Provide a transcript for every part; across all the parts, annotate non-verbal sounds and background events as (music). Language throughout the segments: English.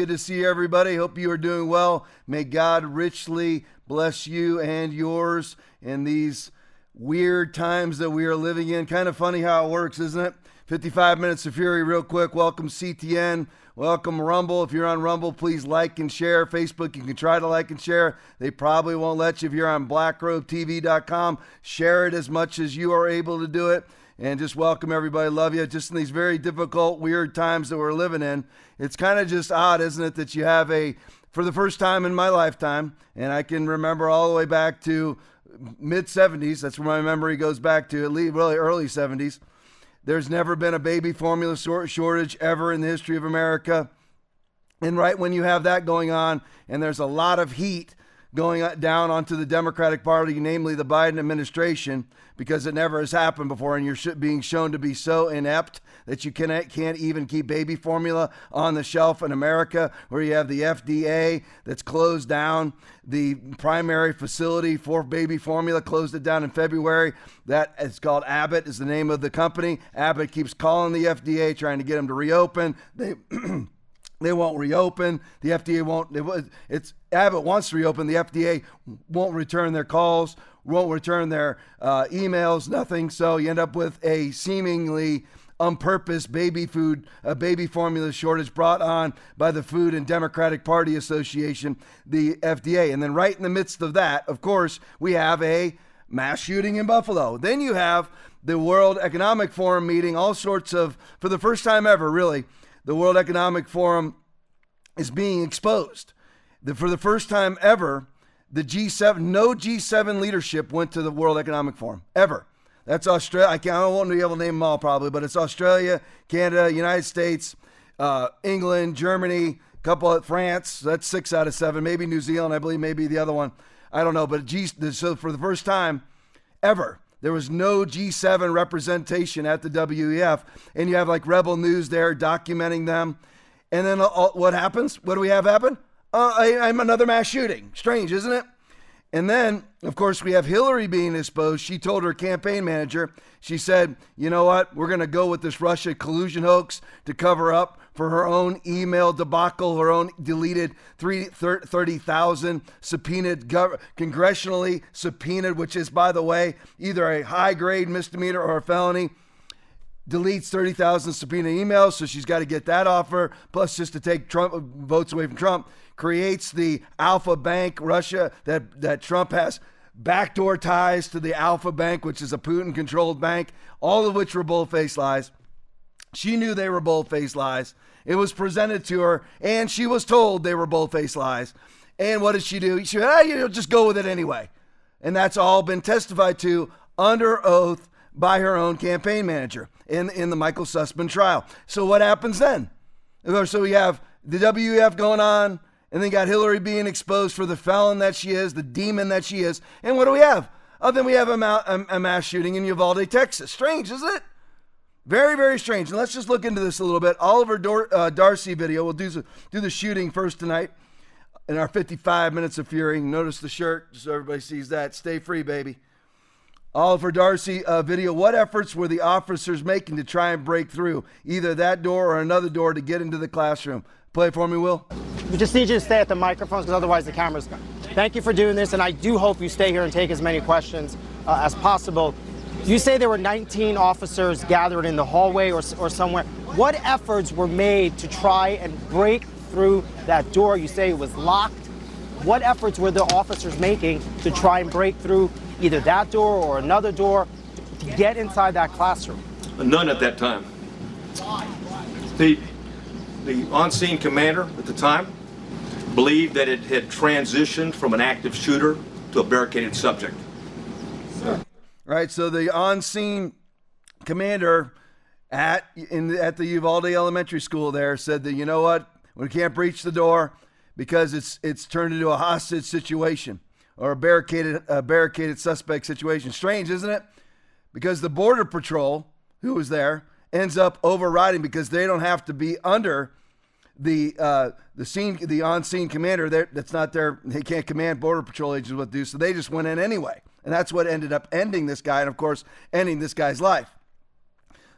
Good to see everybody. Hope you are doing well. May God richly bless you and yours in these weird times that we are living in. Kind of funny how it works, isn't it? 55 minutes of fury, real quick. Welcome, CTN. Welcome, Rumble. If you're on Rumble, please like and share. Facebook, you can try to like and share. They probably won't let you. If you're on blackrobetv.com, share it as much as you are able to do it and just welcome everybody. Love you. Just in these very difficult, weird times that we're living in, it's kind of just odd, isn't it, that you have a, for the first time in my lifetime, and I can remember all the way back to mid 70s, that's where my memory goes back to, at least really early 70s. There's never been a baby formula shortage ever in the history of America. And right when you have that going on, and there's a lot of heat going down onto the Democratic Party, namely the Biden administration, because it never has happened before, and you're being shown to be so inept that you can't, can't even keep baby formula on the shelf in America, where you have the FDA that's closed down the primary facility for baby formula, closed it down in February. That is called Abbott, is the name of the company. Abbott keeps calling the FDA, trying to get them to reopen. They (clears throat) They won't reopen. The FDA won't. It, It's Abbott wants to reopen. The FDA won't return their calls, won't return their uh, emails, nothing. So you end up with a seemingly on purpose baby food, a baby formula shortage brought on by the Food and Democratic Party Association, the FDA. And then right in the midst of that, of course, we have a mass shooting in Buffalo. Then you have the World Economic Forum meeting, all sorts of, for the first time ever, really the World Economic Forum is being exposed. The, for the first time ever, the G7, no G7 leadership went to the World Economic Forum ever. That's Australia. I, can't, I won't be able to name them all probably, but it's Australia, Canada, United States, uh, England, Germany, a couple of France. That's six out of seven. Maybe New Zealand. I believe maybe the other one. I don't know. But G, so for the first time ever, there was no G7 representation at the WEF, and you have like Rebel News there documenting them. And then uh, what happens? What do we have happen? Uh, I, I'm another mass shooting. Strange, isn't it? And then, of course, we have Hillary being exposed. She told her campaign manager, she said, you know what? We're going to go with this Russia collusion hoax to cover up for her own email debacle, her own deleted 30,000 subpoenaed, congressionally subpoenaed, which is, by the way, either a high grade misdemeanor or a felony. Deletes 30,000 subpoena emails, so she's got to get that off her. Plus, just to take Trump votes away from Trump, creates the Alfa Bank Russia that, that Trump has backdoor ties to the Alfa Bank, which is a Putin controlled bank, all of which were bull faced lies. She knew they were bold faced lies. It was presented to her, and she was told they were bold faced lies. And what did she do? She said, ah, you know, just go with it anyway. And that's all been testified to under oath by her own campaign manager in, in the Michael Sussmann trial. So what happens then? So we have the WEF going on, and then got Hillary being exposed for the felon that she is, the demon that she is. And what do we have? Oh, then we have a, ma- a mass shooting in Uvalde, Texas. Strange, isn't it? Very, very strange. And let's just look into this a little bit. Oliver Dor- uh, Darcy video. We'll do, do the shooting first tonight in our 55 minutes of fury. Notice the shirt so everybody sees that. Stay free, baby. Oliver Darcy uh, video. What efforts were the officers making to try and break through either that door or another door to get into the classroom? Play for me, Will. We just need you to stay at the microphones because otherwise the camera's gone. Thank you for doing this, and I do hope you stay here and take as many questions uh, as possible. You say there were 19 officers gathered in the hallway or, or somewhere. What efforts were made to try and break through that door? You say it was locked. What efforts were the officers making to try and break through either that door or another door to get inside that classroom? None at that time. The, the on-scene commander at the time believed that it had transitioned from an active shooter to a barricaded subject right? So the on-scene commander at in at the Uvalde Elementary School there said that you know what, we can't breach the door because it's it's turned into a hostage situation or a barricaded a barricaded suspect situation. Strange, isn't it? Because the border patrol who was there ends up overriding because they don't have to be under the uh, the scene the on scene commander. That's not their. They can't command border patrol agents what to do, so they just went in anyway. And that's what ended up ending this guy, and of course, ending this guy's life.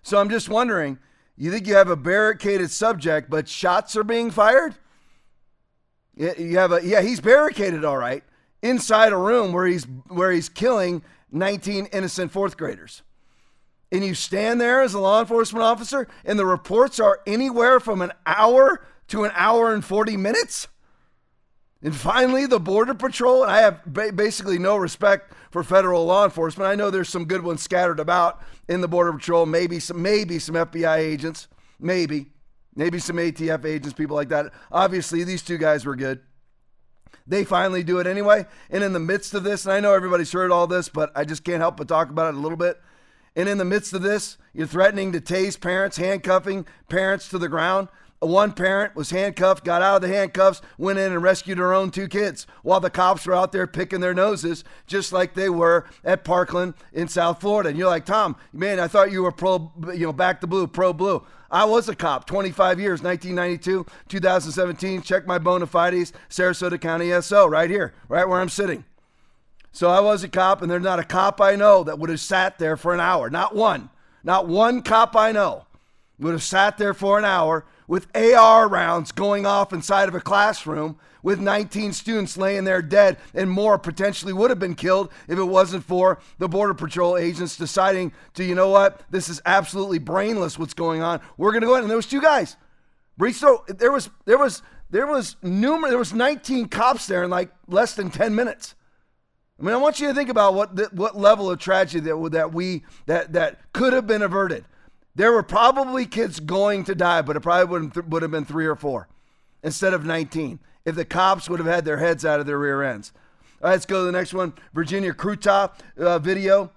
So I'm just wondering you think you have a barricaded subject, but shots are being fired? You have a yeah, he's barricaded all right inside a room where he's where he's killing 19 innocent fourth graders. And you stand there as a law enforcement officer and the reports are anywhere from an hour to an hour and 40 minutes? And finally, the Border Patrol, and I have basically no respect for federal law enforcement. I know there's some good ones scattered about in the Border Patrol, maybe some maybe some FBI agents, maybe. Maybe some ATF agents, people like that. Obviously, these two guys were good. They finally do it anyway. And in the midst of this, and I know everybody's heard all this, but I just can't help but talk about it a little bit. And in the midst of this, you're threatening to tase parents, handcuffing parents to the ground. One parent was handcuffed, got out of the handcuffs, went in and rescued her own two kids while the cops were out there picking their noses, just like they were at Parkland in South Florida. And you're like, Tom, man, I thought you were pro, you know, back to blue, pro blue. I was a cop, 25 years, 1992, 2017. Check my bona fides, Sarasota County SO, right here, right where I'm sitting. So I was a cop, and there's not a cop I know that would have sat there for an hour. Not one. Not one cop I know would have sat there for an hour with AR rounds going off inside of a classroom with 19 students laying there dead and more potentially would have been killed if it wasn't for the Border Patrol agents deciding to, you know what, this is absolutely brainless what's going on. We're going to go in. And there was two guys. There was, there was, there was numerous, there was 19 cops there in like less than 10 minutes. I mean, I want you to think about what the, what level of tragedy that that we that that could have been averted. There were probably kids going to die, but it probably would would have been three or four instead of 19 if the cops would have had their heads out of their rear ends. All right, let's go to the next one. Virginia Kruta uh, video.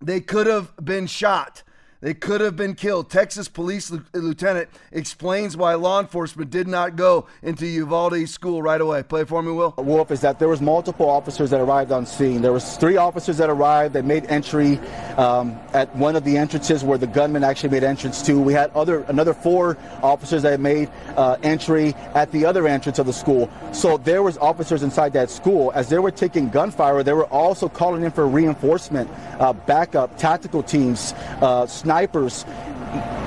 They could have been shot. They could have been killed. Texas police lieutenant explains why law enforcement did not go into Uvalde school right away. Play for me, Will. Wolf is that there was multiple officers that arrived on scene. There was three officers that arrived. They made entry um, at one of the entrances where the gunman actually made entrance to. We had other another four officers that made uh, entry at the other entrance of the school. So there was officers inside that school. As they were taking gunfire, they were also calling in for reinforcement, uh, backup, tactical teams. Uh, snipers,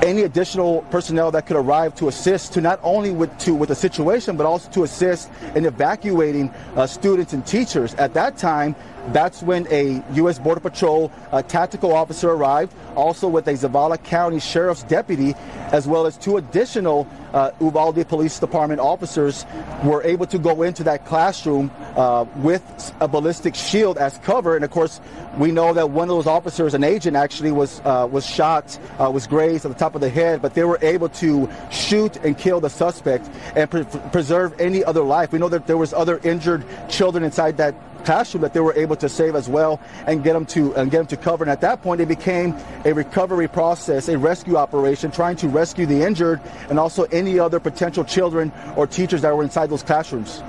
any additional personnel that could arrive to assist to not only with to with the situation, but also to assist in evacuating uh, students and teachers. At that time, that's when a U.S. Border Patrol uh, tactical officer arrived, also with a Zavala County Sheriff's deputy, as well as two additional uh, Uvalde Police Department officers were able to go into that classroom uh, with a ballistic shield as cover. And of course, we know that one of those officers, an agent, actually was uh, was shot, uh, was grazed at the top of the head, but they were able to shoot and kill the suspect and pre- preserve any other life. We know that there was other injured children inside that classroom that they were able to save as well and get them to and get them to cover. And at that point, it became a recovery process, a rescue operation, trying to rescue the injured and also any other potential children or teachers that were inside those classrooms.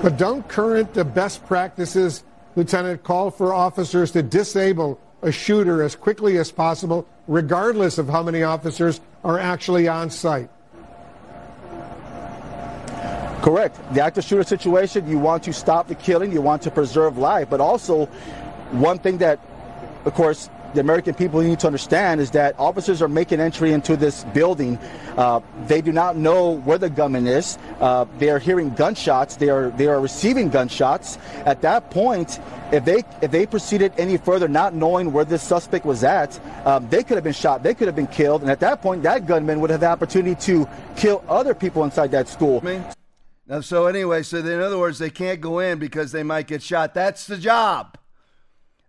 But don't current the best practices, Lieutenant, call for officers to disable a shooter as quickly as possible, regardless of how many officers are actually on site? Correct. The active shooter situation, you want to stop the killing, you want to preserve life, but also one thing that, of course, the American people need to understand is that officers are making entry into this building. Uh, they do not know where the gunman is. Uh, they are hearing gunshots. They are they are receiving gunshots. At that point, if they if they proceeded any further, not knowing where this suspect was at, um, they could have been shot. They could have been killed. And at that point, that gunman would have the opportunity to kill other people inside that school. So anyway, so in other words, they can't go in because they might get shot. That's the job.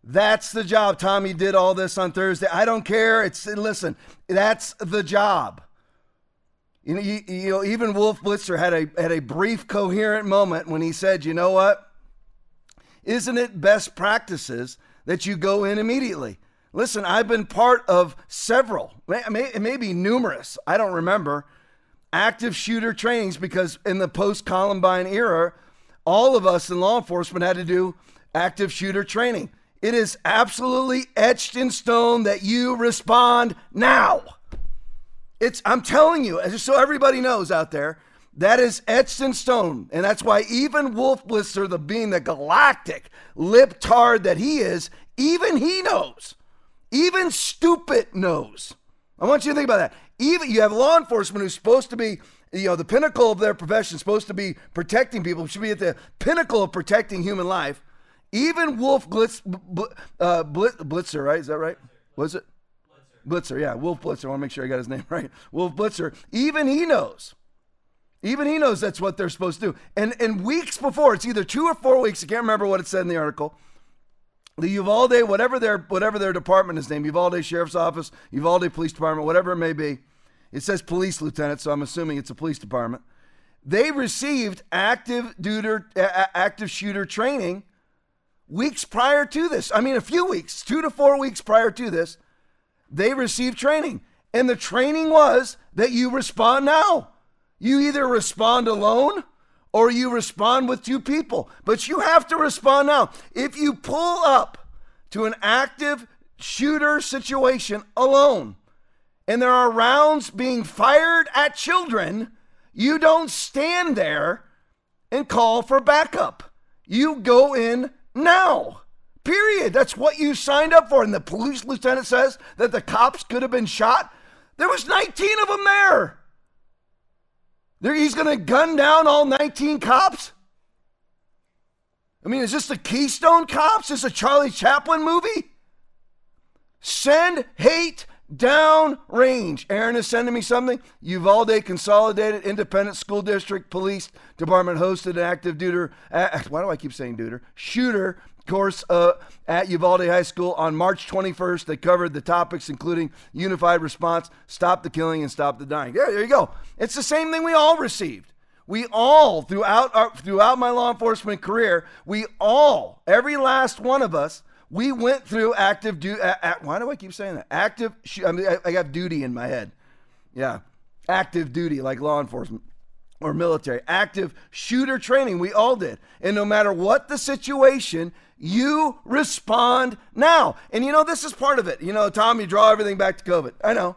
That's the job. Tommy did all this on Thursday. I don't care. It's listen. That's the job. You know, you, you know, even Wolf Blitzer had a had a brief, coherent moment when he said, "You know what? Isn't it best practices that you go in immediately?" Listen, I've been part of several, maybe numerous. I don't remember active shooter trainings because in the post Columbine era, all of us in law enforcement had to do active shooter training. It is absolutely etched in stone that you respond now. It's I'm telling you, just so everybody knows out there, that is etched in stone. And that's why even Wolf Blitzer, the being the galactic lip-tard that he is, even he knows. Even stupid knows. I want you to think about that even you have law enforcement who's supposed to be you know, the pinnacle of their profession, supposed to be protecting people, should be at the pinnacle of protecting human life. Even Wolf uh, Blitzer, right? Is that right? Was it? Blitzer. Yeah. Wolf Blitzer. I want to make sure I got his name (laughs) right. Wolf Blitzer. Even he knows. Even he knows that's what they're supposed to do. And and weeks before, it's either two or four weeks. I can't remember what it said in the article. The Uvalde, whatever their whatever their department is named, Uvalde Sheriff's Office, Uvalde Police Department, whatever it may be. It says police lieutenant, so I'm assuming it's a police department. They received active duder, active shooter training weeks prior to this. I mean, a few weeks, two to four weeks prior to this, they received training. And the training was that you respond now. You either respond alone or you respond with two people, but you have to respond now. If you pull up to an active shooter situation alone, and there are rounds being fired at children, you don't stand there and call for backup. You go in now. Period. That's what you signed up for. And the police lieutenant says that the cops could have been shot. There was 19 of them there. there he's going to gun down all 19 cops? I mean, is this the Keystone Cops? Is this a Charlie Chaplin movie? Send hate down range. Aaron is sending me something. Uvalde Consolidated Independent School District Police Department hosted an active duder. Uh, why do I keep saying duder? Shooter course uh, at Uvalde High School on March 21st. They covered the topics including unified response, stop the killing, and stop the dying. Yeah, there you go. It's the same thing we all received. We all, throughout our, throughout my law enforcement career, we all, every last one of us, we went through active duty. why do I keep saying that? Active. I mean, I, I got duty in my head. Yeah, active duty, like law enforcement or military. Active shooter training. We all did. And no matter what the situation, you respond now. And you know, this is part of it. You know, Tom, you draw everything back to COVID. I know.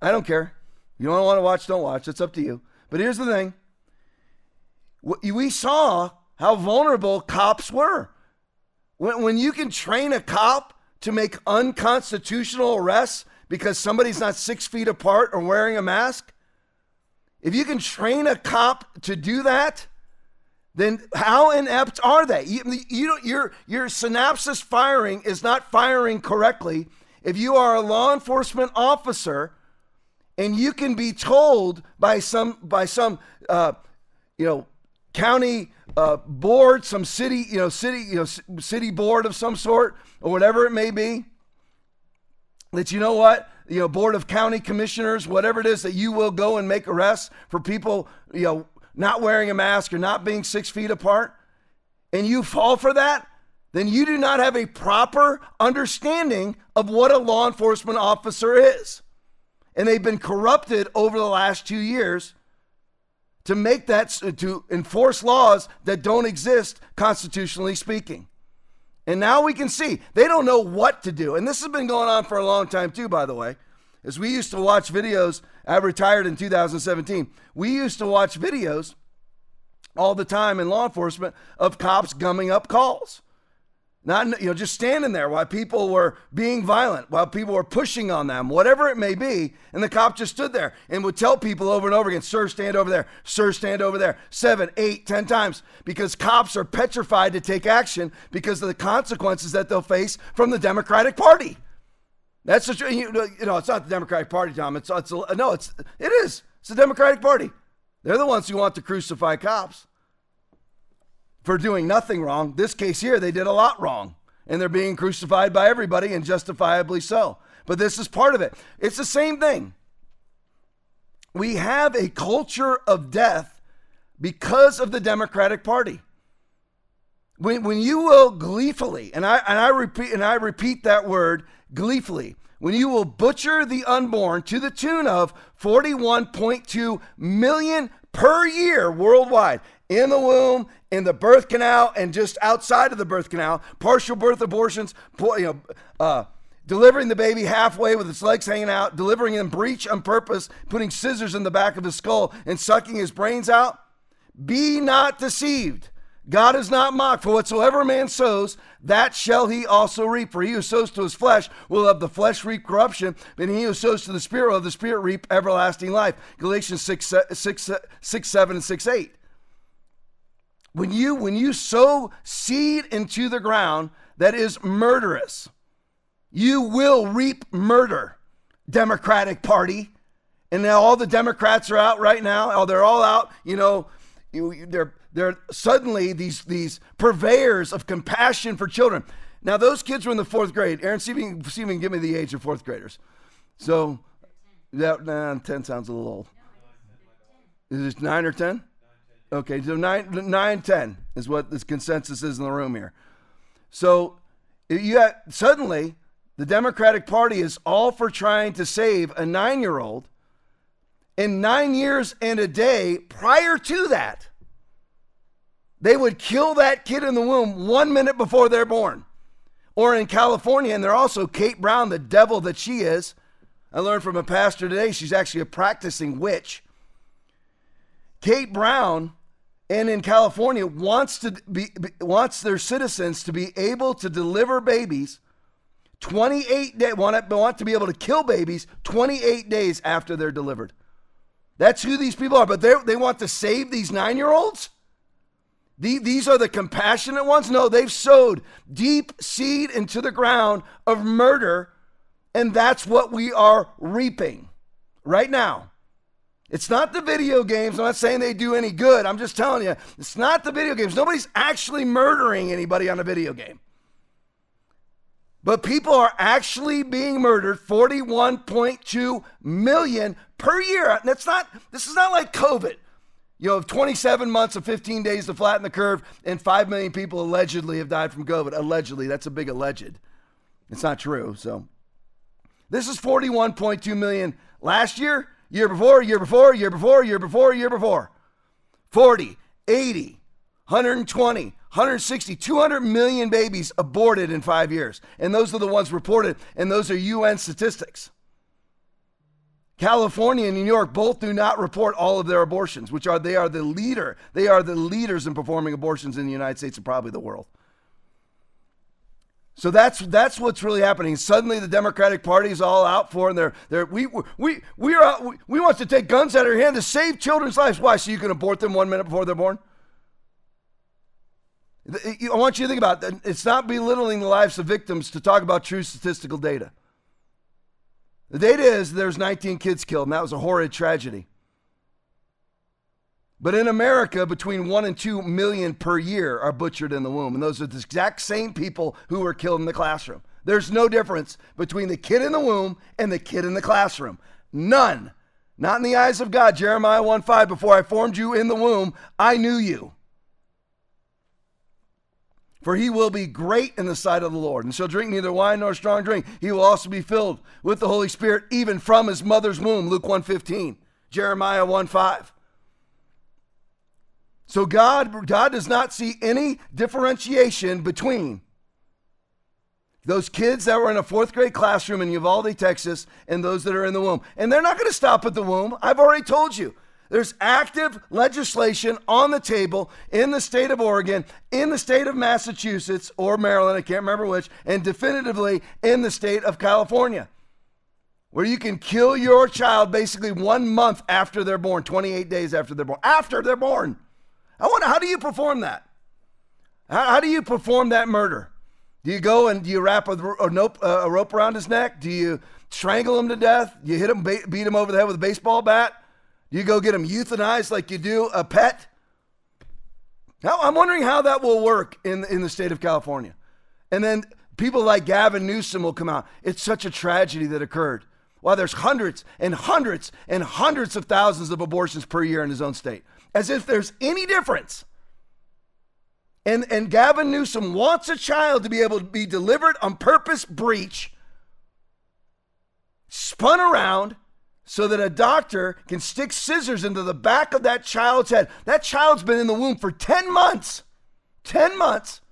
I don't care. You don't want to watch, don't watch. It's up to you. But here's the thing we saw how vulnerable cops were. When, when you can train a cop to make unconstitutional arrests because somebody's not six feet apart or wearing a mask, if you can train a cop to do that, then how inept are they? You, you your, your synapses firing is not firing correctly. If you are a law enforcement officer and you can be told by some by some uh, you know county uh, board, some city, you know, city, you know, city board of some sort, or whatever it may be, that you know what, you know, board of county commissioners, whatever it is, that you will go and make arrests for people, you know, not wearing a mask or not being six feet apart, and you fall for that, then you do not have a proper understanding of what a law enforcement officer is. And they've been corrupted over the last two years to make that, to enforce laws that don't exist constitutionally speaking. And now we can see they don't know what to do. And this has been going on for a long time, too, by the way. As we used to watch videos, I retired in 2017. We used to watch videos all the time in law enforcement of cops gumming up calls. Not, you know, just standing there while people were being violent, while people were pushing on them, whatever it may be. And the cop just stood there and would tell people over and over again, Sir, stand over there. Sir, stand over there. Seven, eight, ten times. Because cops are petrified to take action because of the consequences that they'll face from the Democratic Party. That's the you know, it's not the Democratic Party, Tom. It's, it's no, it's it is. It's the Democratic Party. They're the ones who want to crucify cops for doing nothing wrong. This case here, they did a lot wrong, and they're being crucified by everybody, and justifiably so. But this is part of it. It's the same thing. We have a culture of death because of the Democratic Party. When, when you will gleefully, and I, and I repeat and I repeat that word gleefully, when you will butcher the unborn to the tune of 41.2 million per year worldwide in the womb, in the birth canal, and just outside of the birth canal, partial birth abortions, you know, uh, delivering the baby halfway with its legs hanging out, delivering in breech on purpose, putting scissors in the back of his skull, and sucking his brains out. Be not deceived. God is not mocked. For whatsoever man sows, that shall he also reap. For he who sows to his flesh will of the flesh reap corruption, but he who sows to the Spirit will of the Spirit reap everlasting life. Galatians 6, 6, 6 7, and 6, 8. When you, when you sow seed into the ground that is murderous, you will reap murder. Democratic Party. And now all the Democrats are out right now. Oh, they're all out. You know, they're they're suddenly these these purveyors of compassion for children. Now those kids were in the fourth grade. Aaron, see if you can, see if you can give me the age of fourth graders. So, that nah, ten sounds a little old. Is it nine or ten? Okay, so nine, nine, ten is what the consensus is in the room here. So, you got suddenly the Democratic Party is all for trying to save a nine-year-old in nine years and a day prior to that, they would kill that kid in the womb one minute before they're born. Or in California, and they're also Kate Brown, the devil that she is. I learned from a pastor today, she's actually a practicing witch. Kate Brown, and in California, wants to be wants their citizens to be able to deliver babies 28 days want, to, want to be able to kill babies 28 days after they're delivered. That's who these people are. But they want to save these nine year olds? The, these are the compassionate ones? No, they've sowed deep seed into the ground of murder, and that's what we are reaping right now. It's not the video games. I'm not saying they do any good. I'm just telling you, it's not the video games. Nobody's actually murdering anybody on a video game. But people are actually being murdered 41.2 million per year. And that's not this is not like COVID. You have 27 months of 15 days to flatten the curve, and 5 million people allegedly have died from COVID. Allegedly, that's a big alleged. It's not true. So this is 41.2 million last year, year before, year before, year before, year before, year before. 40, 80, 120, 160, 200 million babies aborted in five years. And those are the ones reported, and those are UN statistics. California and New York both do not report all of their abortions, which are they are the leader. They are the leaders in performing abortions in the United States and probably the world. So that's that's what's really happening. Suddenly, the Democratic Party is all out for, and they're they're we we we are out, we, we want to take guns out of your hand to save children's lives. Why? So you can abort them one minute before they're born. I want you to think about it. It's not belittling the lives of victims to talk about true statistical data. The data is there's 19 kids killed, and that was a horrid tragedy. But in America, between one and two million per year are butchered in the womb. And those are the exact same people who were killed in the classroom. There's no difference between the kid in the womb and the kid in the classroom. None. Not in the eyes of God. Jeremiah 1 5, before I formed you in the womb, I knew you for he will be great in the sight of the Lord, and shall drink neither wine nor strong drink. He will also be filled with the Holy Spirit, even from his mother's womb. Luke 1:15, Jeremiah 1:5. So God, God does not see any differentiation between those kids that were in a fourth grade classroom in Uvalde, Texas, and those that are in the womb. And they're not going to stop at the womb. I've already told you. There's active legislation on the table in the state of Oregon, in the state of Massachusetts or Maryland, I can't remember which, and definitively in the state of California, where you can kill your child basically one month after they're born, 28 days after they're born. After they're born. I wonder, how do you perform that? How, how do you perform that murder? Do you go and do you wrap a, a, nope, a rope around his neck? Do you strangle him to death? You hit him, beat him over the head with a baseball bat? Do you go get him euthanized like you do a pet. Now, I'm wondering how that will work in, in the state of California. And then people like Gavin Newsom will come out. It's such a tragedy that occurred. While there's hundreds and hundreds and hundreds of thousands of abortions per year in his own state, as if there's any difference. And, and Gavin Newsom wants a child to be able to be delivered on purpose breech, spun around, so that a doctor can stick scissors into the back of that child's head. That child's been in the womb for 10 months. 10 months.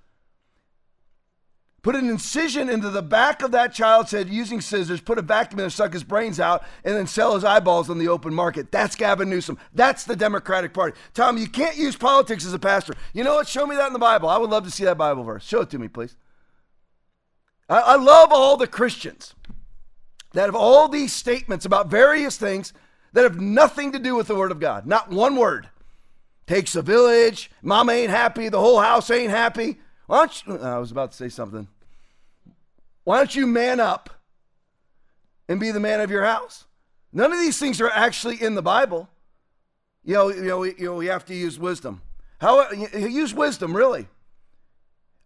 Put an incision into the back of that child's head using scissors, put a vacuum in there, suck his brains out, and then sell his eyeballs on the open market. That's Gavin Newsom. That's the Democratic Party. Tom, you can't use politics as a pastor. You know what? Show me that in the Bible. I would love to see that Bible verse. Show it to me, please. I, I love all the Christians that have all these statements about various things that have nothing to do with the Word of God. Not one word. Takes a village. Mama ain't happy. The whole house ain't happy. Why don't you, I was about to say something. Why don't you man up and be the man of your house? None of these things are actually in the Bible. You know, you know, you know, we have to use wisdom. How use wisdom, really?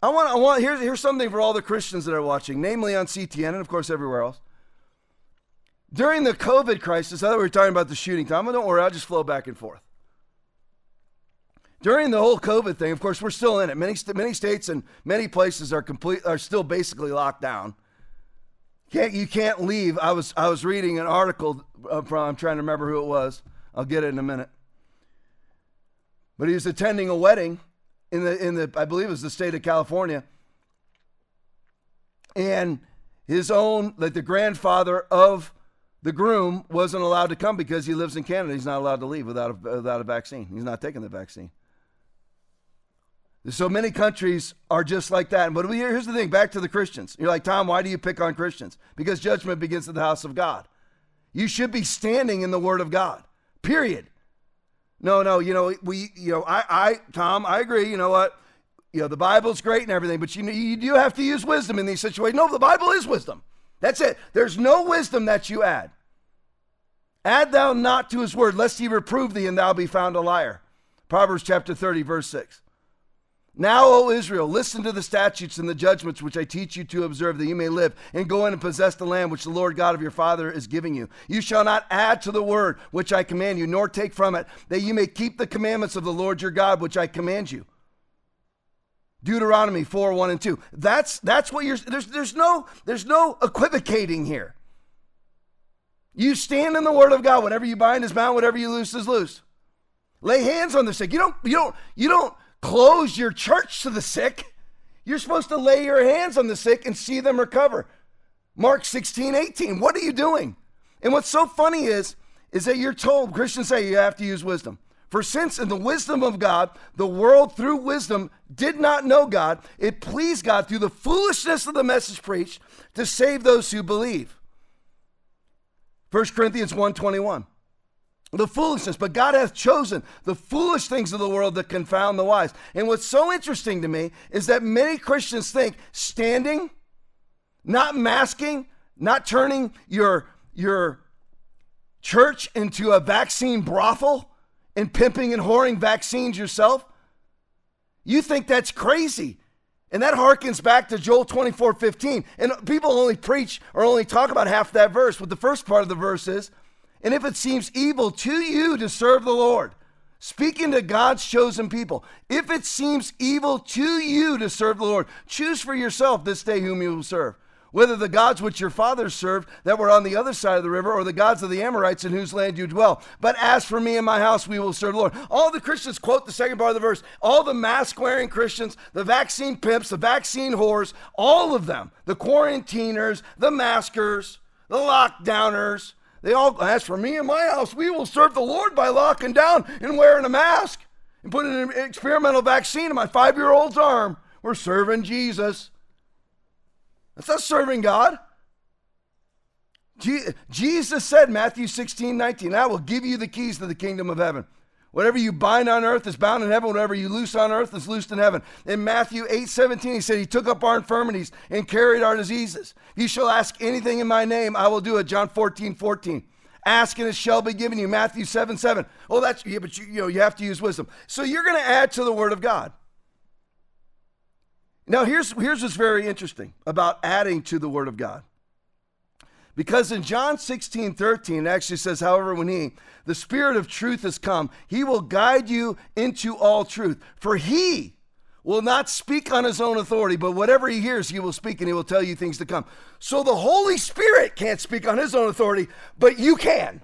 I want, I want. Here's here's something for all the Christians that are watching, namely on CTN and of course everywhere else. During the COVID crisis, I thought we were talking about the shooting, Tom. Don't worry, I'll just flow back and forth. During the whole COVID thing, of course, we're still in it. Many many states and many places are complete are still basically locked down. Can't you can't leave? I was I was reading an article uh, from I'm trying to remember who it was. I'll get it in a minute. But he was attending a wedding in the in the I believe it was the state of California. And his own like the grandfather of the groom wasn't allowed to come because he lives in Canada. He's not allowed to leave without a, without a vaccine. He's not taking the vaccine. So many countries are just like that. But here's the thing back to the Christians. You're like, Tom, why do you pick on Christians? Because judgment begins at the house of God. You should be standing in the Word of God, period. No, no, you know, we, you know, I, I, Tom, I agree. You know what? You know, the Bible's great and everything, but you, you do have to use wisdom in these situations. No, the Bible is wisdom. That's it. There's no wisdom that you add. Add thou not to his word, lest he reprove thee and thou be found a liar. Proverbs chapter 30, verse 6. Now, O Israel, listen to the statutes and the judgments which I teach you to observe, that you may live and go in and possess the land which the Lord God of your father is giving you. You shall not add to the word which I command you, nor take from it, that you may keep the commandments of the Lord your God which I command you. Deuteronomy 4, 1 and 2. That's that's what you're there's there's no there's no equivocating here. You stand in the word of God. Whatever you bind is bound, whatever you loose is loose. Lay hands on the sick. You don't you don't you don't close your church to the sick. You're supposed to lay your hands on the sick and see them recover. Mark 16, 18. What are you doing? And what's so funny is, is that you're told, Christians say you have to use wisdom. For since in the wisdom of God, the world through wisdom did not know God, it pleased God through the foolishness of the message preached to save those who believe. 1 Corinthians 1:21 the foolishness, but God hath chosen the foolish things of the world that confound the wise. And what's so interesting to me is that many Christians think standing, not masking, not turning your, your church into a vaccine brothel and pimping and whoring vaccines yourself, you think that's crazy. And that harkens back to Joel 24 15. And people only preach or only talk about half that verse. But the first part of the verse is, and if it seems evil to you to serve the Lord, speaking to God's chosen people, if it seems evil to you to serve the Lord, choose for yourself this day whom you will serve. Whether the gods which your fathers served that were on the other side of the river, or the gods of the Amorites in whose land you dwell. But as for me and my house, we will serve the Lord. All the Christians quote the second part of the verse. All the mask wearing Christians, the vaccine pimps, the vaccine whores, all of them, the quarantiners, the maskers, the lockdowners, they all, as for me and my house, we will serve the Lord by locking down and wearing a mask and putting an experimental vaccine in my five year old's arm. We're serving Jesus. That's not serving God. Jesus said, Matthew 16, 19, I will give you the keys to the kingdom of heaven. Whatever you bind on earth is bound in heaven. Whatever you loose on earth is loosed in heaven. In Matthew 8 17, he said, He took up our infirmities and carried our diseases. You shall ask anything in my name, I will do it. John 14 14. Ask and it shall be given you. Matthew 7 7. Oh, that's, yeah, but you, you know, you have to use wisdom. So you're going to add to the word of God. Now, here's, here's what's very interesting about adding to the word of God. Because in John 16, 13, it actually says, however, when he, the Spirit of truth has come, he will guide you into all truth. For he will not speak on his own authority, but whatever he hears, he will speak and he will tell you things to come. So the Holy Spirit can't speak on his own authority, but you can.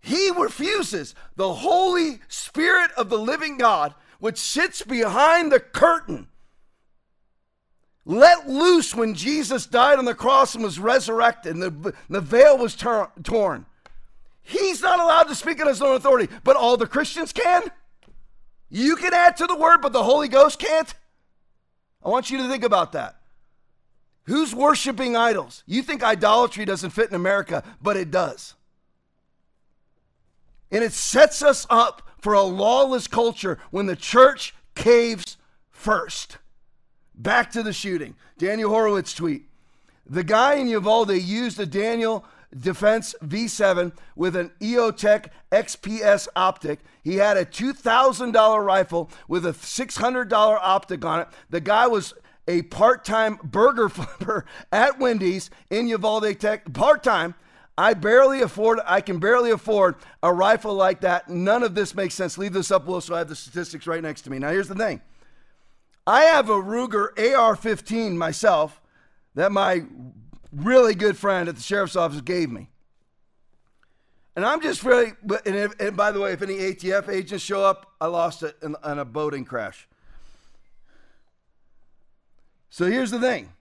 He refuses the Holy Spirit of the living God, which sits behind the curtain let loose when Jesus died on the cross and was resurrected and the, the veil was tor- torn. He's not allowed to speak in his own authority, but all the Christians can. You can add to the word, but the Holy Ghost can't. I want you to think about that. Who's worshiping idols? You think idolatry doesn't fit in America, but it does. And it sets us up for a lawless culture when the church caves first. Back to the shooting. Daniel Horowitz tweet. The guy in Uvalde used a Daniel Defense V7 with an EOTech XPS optic. He had a $2,000 rifle with a $600 optic on it. The guy was a part time burger (laughs) flipper at Wendy's in Uvalde, Tech. Part time. I barely afford, I can barely afford a rifle like that. None of this makes sense. Leave this up, Will, so I have the statistics right next to me. Now, here's the thing I have a Ruger AR 15 myself that my really good friend at the sheriff's office gave me. And I'm just really, and, if, and by the way, if any ATF agents show up, I lost it in, in a boating crash. So here's the thing.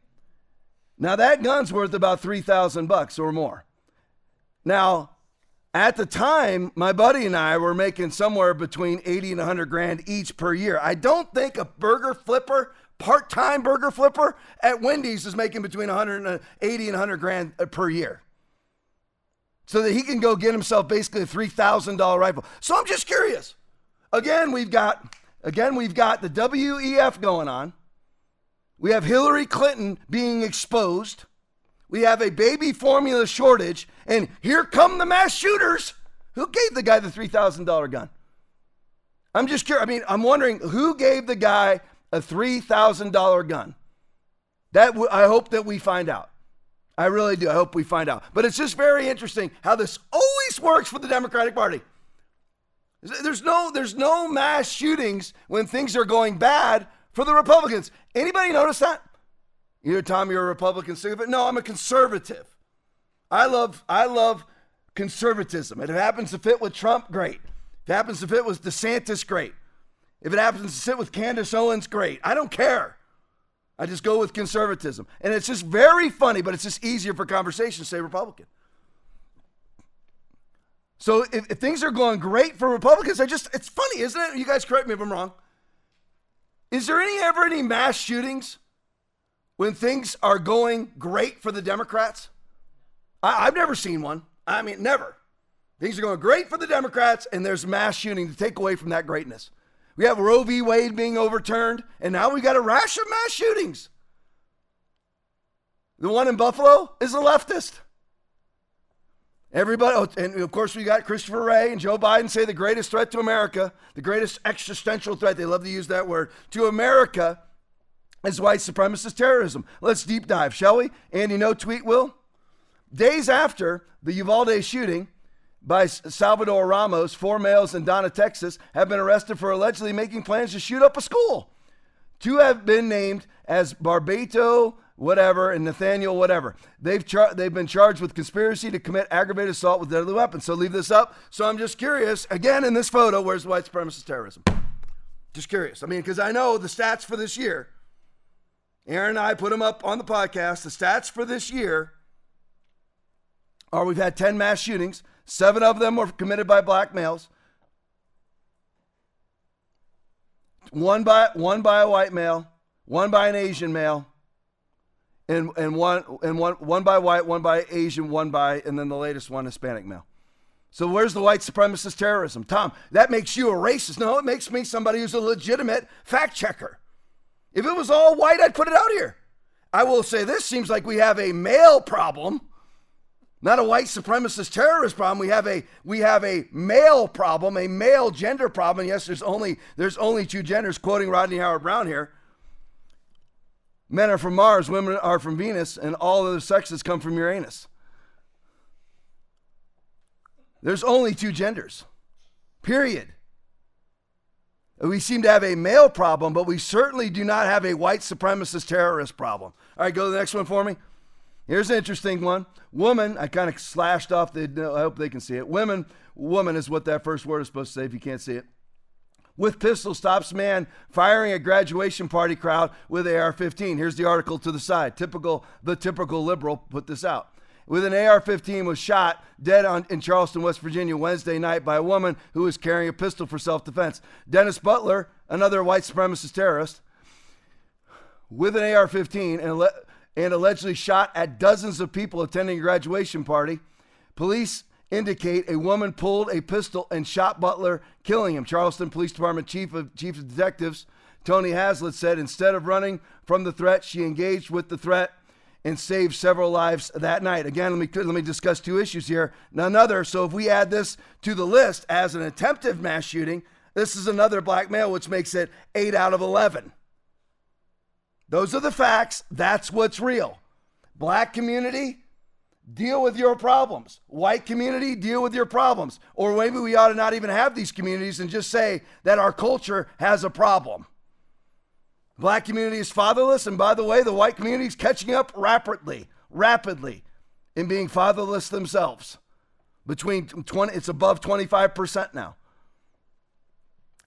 Now that gun's worth about 3000 bucks or more. Now, at the time, my buddy and I were making somewhere between 80 and 100 grand each per year. I don't think a burger flipper, part-time burger flipper at Wendy's is making between 180 and 100 grand uh, per year. So that he can go get himself basically a $3,000 rifle. So I'm just curious. Again, we've got again we've got the WEF going on. We have Hillary Clinton being exposed. We have a baby formula shortage. And here come the mass shooters. Who gave the guy the $3,000 gun? I'm just curious. I mean, I'm wondering who gave the guy a $3,000 gun? That w- I hope that we find out. I really do. I hope we find out. But it's just very interesting how this always works for the Democratic Party. There's no there's no mass shootings when things are going bad for the Republicans. Anybody notice that? You're Tom, you're a Republican sycophant. No, I'm a conservative. I love I love conservatism. If it happens to fit with Trump, great. If it happens to fit with DeSantis, great. If it happens to fit with Candace Owens, great. I don't care. I just go with conservatism. And it's just very funny, but it's just easier for conversation to say Republican. So if, if, things are going great for Republicans, I just, it's funny, isn't it? You guys correct me if I'm wrong. Is there any ever any mass shootings when things are going great for the Democrats? I, I've never seen one. I mean, never. Things are going great for the Democrats, and there's mass shooting to take away from that greatness. We have Roe v. Wade being overturned, and now we got a rash of mass shootings. The one in Buffalo is a leftist. Everybody, oh, and of course, we got Christopher Wray and Joe Biden say the greatest threat to America, the greatest existential threat, they love to use that word, to America is white supremacist terrorism. Let's deep dive, shall we? Andy, no tweet, Will? Days after the Uvalde shooting by Salvador Ramos, four males in Donna, Texas, have been arrested for allegedly making plans to shoot up a school. Two have been named as Barbato whatever, and Nathaniel, whatever. They've char- they've been charged with conspiracy to commit aggravated assault with deadly weapons. So leave this up. So I'm just curious. Again, in this photo, where's white supremacist terrorism? Just curious. I mean, because I know the stats for this year. Aaron and I put them up on the podcast. The stats for this year are we've had 10 mass shootings. Seven of them were committed by black males. One by one by a white male, one by an Asian male, and and one and one one by white, one by Asian, one by, and then the latest one Hispanic male. So where's the white supremacist terrorism, Tom? That makes you a racist. No, it makes me somebody who's a legitimate fact checker. If it was all white, I'd put it out here. I will say this seems like we have a male problem, not a white supremacist terrorist problem. We have a we have a male problem, a male gender problem. Yes, there's only there's only two genders. Quoting Rodney Howard-Browne here. Men are from Mars, women are from Venus, and all other sexes come from Uranus. There's only two genders. Period. We seem to have a male problem, but we certainly do not have a white supremacist terrorist problem. All right, go to the next one for me. Here's an interesting one. Woman, I kind of slashed off the, I hope they can see it. Women, woman is what that first word is supposed to say if you can't see it. with pistol stops man firing a graduation party crowd with AR-15. Here's the article to the side. Typical, the typical liberal put this out. With an AR-15 was shot dead on, in Charleston, West Virginia, Wednesday night by a woman who was carrying a pistol for self-defense. Dennis Butler, another white supremacist terrorist, with an AR-15 and, and allegedly shot at dozens of people attending a graduation party. Police indicate a woman pulled a pistol and shot Butler, killing him. Charleston Police Department Chief of Chief of Detectives Tony Hazlett said instead of running from the threat, she engaged with the threat and saved several lives that night. Again, let me let me discuss two issues here. Another, so if we add this to the list as an attempted mass shooting, this is another black male, which makes it eight out of eleven. Those are the facts. That's what's real. Black community, deal with your problems. White community, deal with your problems. Or maybe we ought to not even have these communities and just say that our culture has a problem. Black community is fatherless, and by the way, the white community is catching up rapidly, rapidly in being fatherless themselves. Between 20, it's above 25% now.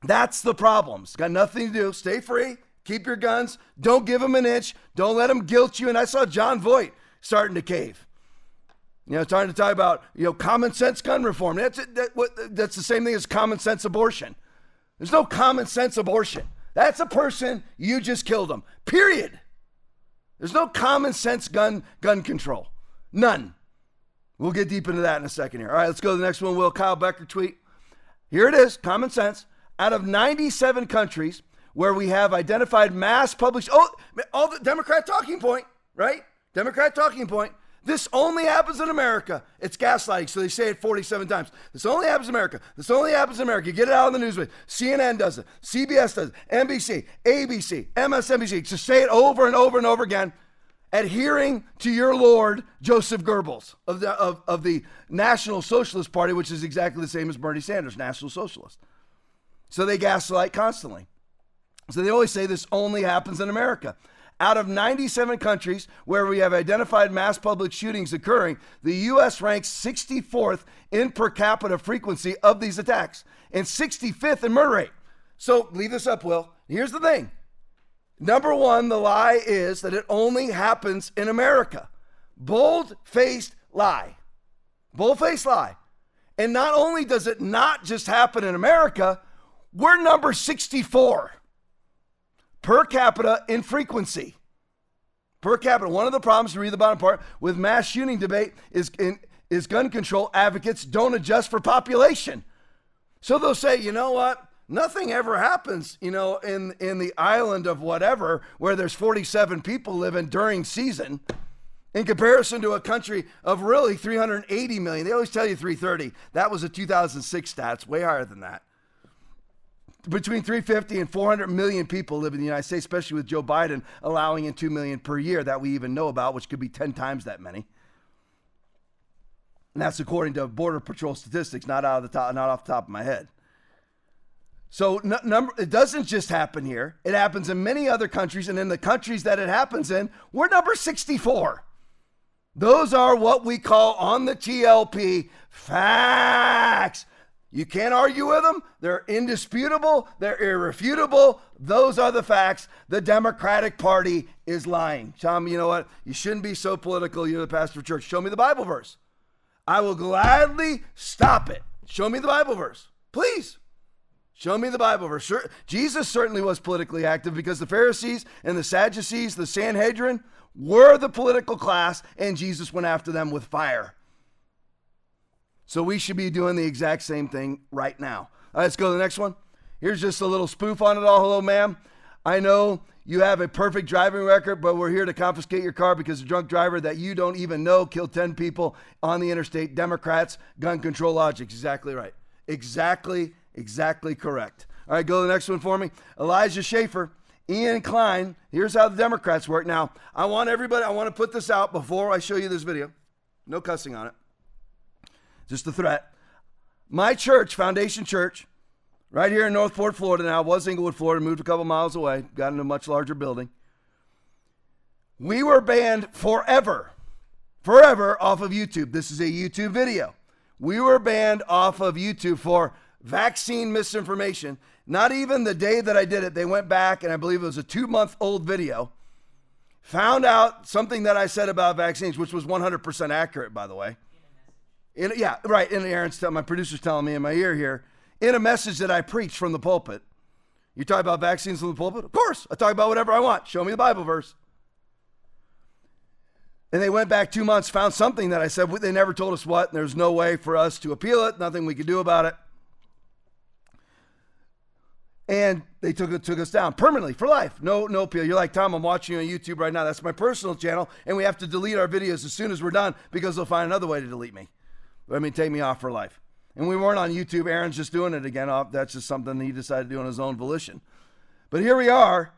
That's the problem. It's got nothing to do. Stay free. Keep your guns. Don't give them an inch. Don't let them guilt you. And I saw Jon Voight starting to cave. You know, starting to talk about you know common sense gun reform. That's that, what, that's the same thing as common sense abortion. There's no common sense abortion. That's a person you just killed them. Period. There's no common sense gun gun control. None. We'll get deep into that in a second here. All right, let's go to the next one. Will Kyle Becker tweet? Here it is. Common sense. Out of 97 countries where we have identified mass published, oh, all the Democrat talking point, right? Democrat talking point. This only happens in America. It's gaslighting, so they say it 47 times. This only happens in America. This only happens in America. Get it out on the news CNN does it, CBS does it, NBC, ABC, MSNBC. Just say it over and over and over again. Adhering to your Lord, Joseph Goebbels of the, of, of the National Socialist Party, which is exactly the same as Bernie Sanders, National Socialist. So they gaslight constantly. So they always say this only happens in America. Out of 97 countries where we have identified mass public shootings occurring, the U.S. ranks 64th in per capita frequency of these attacks and 65th in murder rate. So leave this up, Will. Here's the thing. Number one, the lie is that it only happens in America. Bold faced lie. Bold faced lie. And not only does it not just happen in America, we're number 64 per capita in frequency. Per capita. One of the problems, to read the bottom part, with mass shooting debate is, in, is gun control advocates don't adjust for population. So they'll say, you know what? Nothing ever happens, you know, in, in the island of whatever where there's 47 people living during season in comparison to a country of really 380 million. They always tell you 330. That was a 2006 stats, way higher than that between 350 and 400 million people live in the United States, especially with Joe Biden allowing in 2 million per year that we even know about, which could be 10 times that many. And that's according to Border Patrol statistics, not out of the top, not off the top of my head. So n- number, it doesn't just happen here. It happens in many other countries, and in the countries that it happens in, we're number 64. Those are what we call on the TLP facts. You can't argue with them. They're indisputable. They're irrefutable. Those are the facts. The Democratic Party is lying. Tom, you know what? You shouldn't be so political. You're the pastor of church. Show me the Bible verse. I will gladly stop it. Show me the Bible verse. Please. Show me the Bible verse. Jesus certainly was politically active because the Pharisees and the Sadducees, the Sanhedrin, were the political class, and Jesus went after them with fire. So we should be doing the exact same thing right now. All right, let's go to the next one. Here's just a little spoof on it all. Hello, ma'am. I know you have a perfect driving record, but we're here to confiscate your car because a drunk driver that you don't even know killed 10 people on the interstate. Democrats, gun control logic. Exactly right. Exactly, exactly correct. All right, go to the next one for me. Elijah Schaffer, Ian Klein. Here's how the Democrats work. Now, I want everybody, I want to put this out before I show you this video. No cussing on it just a threat. My church, Foundation Church, right here in Northport, Florida now, was Englewood, Florida, moved a couple miles away, got into a much larger building. We were banned forever, forever off of YouTube. This is a YouTube video. We were banned off of YouTube for vaccine misinformation. not even the day that I did it, they went back and I believe it was a two month old video, found out something that I said about vaccines, which was 100% accurate, by the way. In, yeah, right. And Aaron's telling my producer's telling me in my ear here, in a message that I preach from the pulpit. You talk about vaccines from the pulpit? Of course. I talk about whatever I want. Show me the Bible verse. And they went back two months, found something that I said, they never told us what, and there's no way for us to appeal it, nothing we could do about it. And they took it took us down permanently for life. No, no appeal. You're like, Tom, I'm watching you on YouTube right now. That's my personal channel, and we have to delete our videos as soon as we're done because they'll find another way to delete me. I mean, take me off for life. And we weren't on YouTube. Aaron's just doing it again. Oh, that's just something he decided to do on his own volition. But here we are.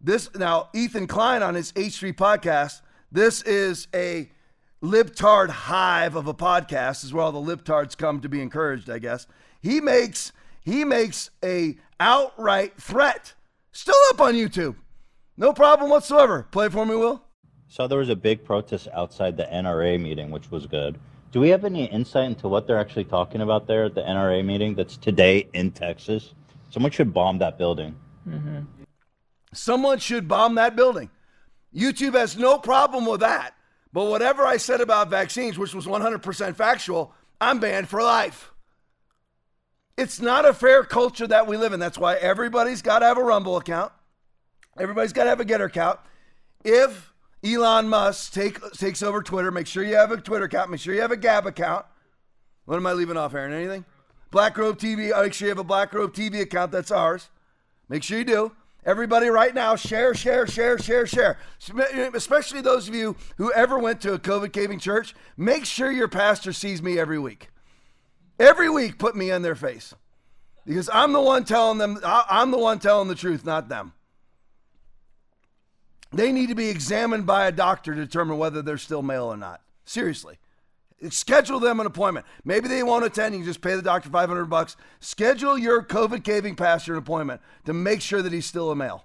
This now, Ethan Klein on his H3 podcast this is a libtard hive of a podcast, is where all the libtards come to be encouraged, I guess. He makes he makes a outright threat. Still up on YouTube. No problem whatsoever. Play for me, Will. So there was a big protest outside the NRA meeting, which was good. Do we have any insight into what they're actually talking about there at the NRA meeting that's today in Texas? Someone should bomb that building. Mm-hmm. Someone should bomb that building. YouTube has no problem with that. But whatever I said about vaccines, which was 100% factual, I'm banned for life. It's not a fair culture that we live in. That's why everybody's got to have a Rumble account. Everybody's got to have a Gettr account. If Elon Musk take, takes over Twitter, make sure you have a Twitter account. Make sure you have a Gab account. What am I leaving off, Aaron? Anything? Black Robe TV. Make sure you have a Black Robe TV account. That's ours. Make sure you do. Everybody, right now, share, share, share, share, share. Especially those of you who ever went to a COVID caving church, make sure your pastor sees me every week. Every week, put me in their face. Because I'm the one telling them, I'm the one telling the truth, not them. They need to be examined by a doctor to determine whether they're still male or not. Seriously. Schedule them an appointment. Maybe they won't attend. You just pay the doctor 500 bucks. Schedule your COVID caving pastor an appointment to make sure that he's still a male.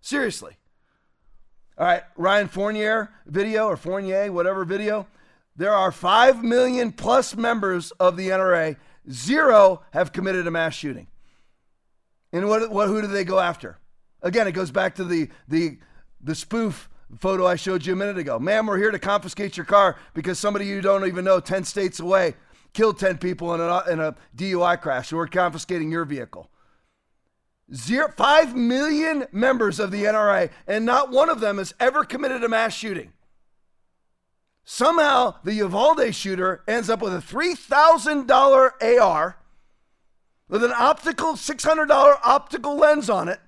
Seriously. All right, Ryan Fournier video or Fournier, whatever video. There are 5 million plus members of the NRA. Zero have committed a mass shooting. And what, what who do they go after? Again, it goes back to the the the spoof photo I showed you a minute ago. Ma'am, we're here to confiscate your car because somebody you don't even know 10 states away killed 10 people in a, in a DUI crash. So we're confiscating your vehicle. Zero, 5 million members of the NRA, and not one of them has ever committed a mass shooting. Somehow, the Uvalde shooter ends up with a $3,000 AR with an optical, $600 optical lens on it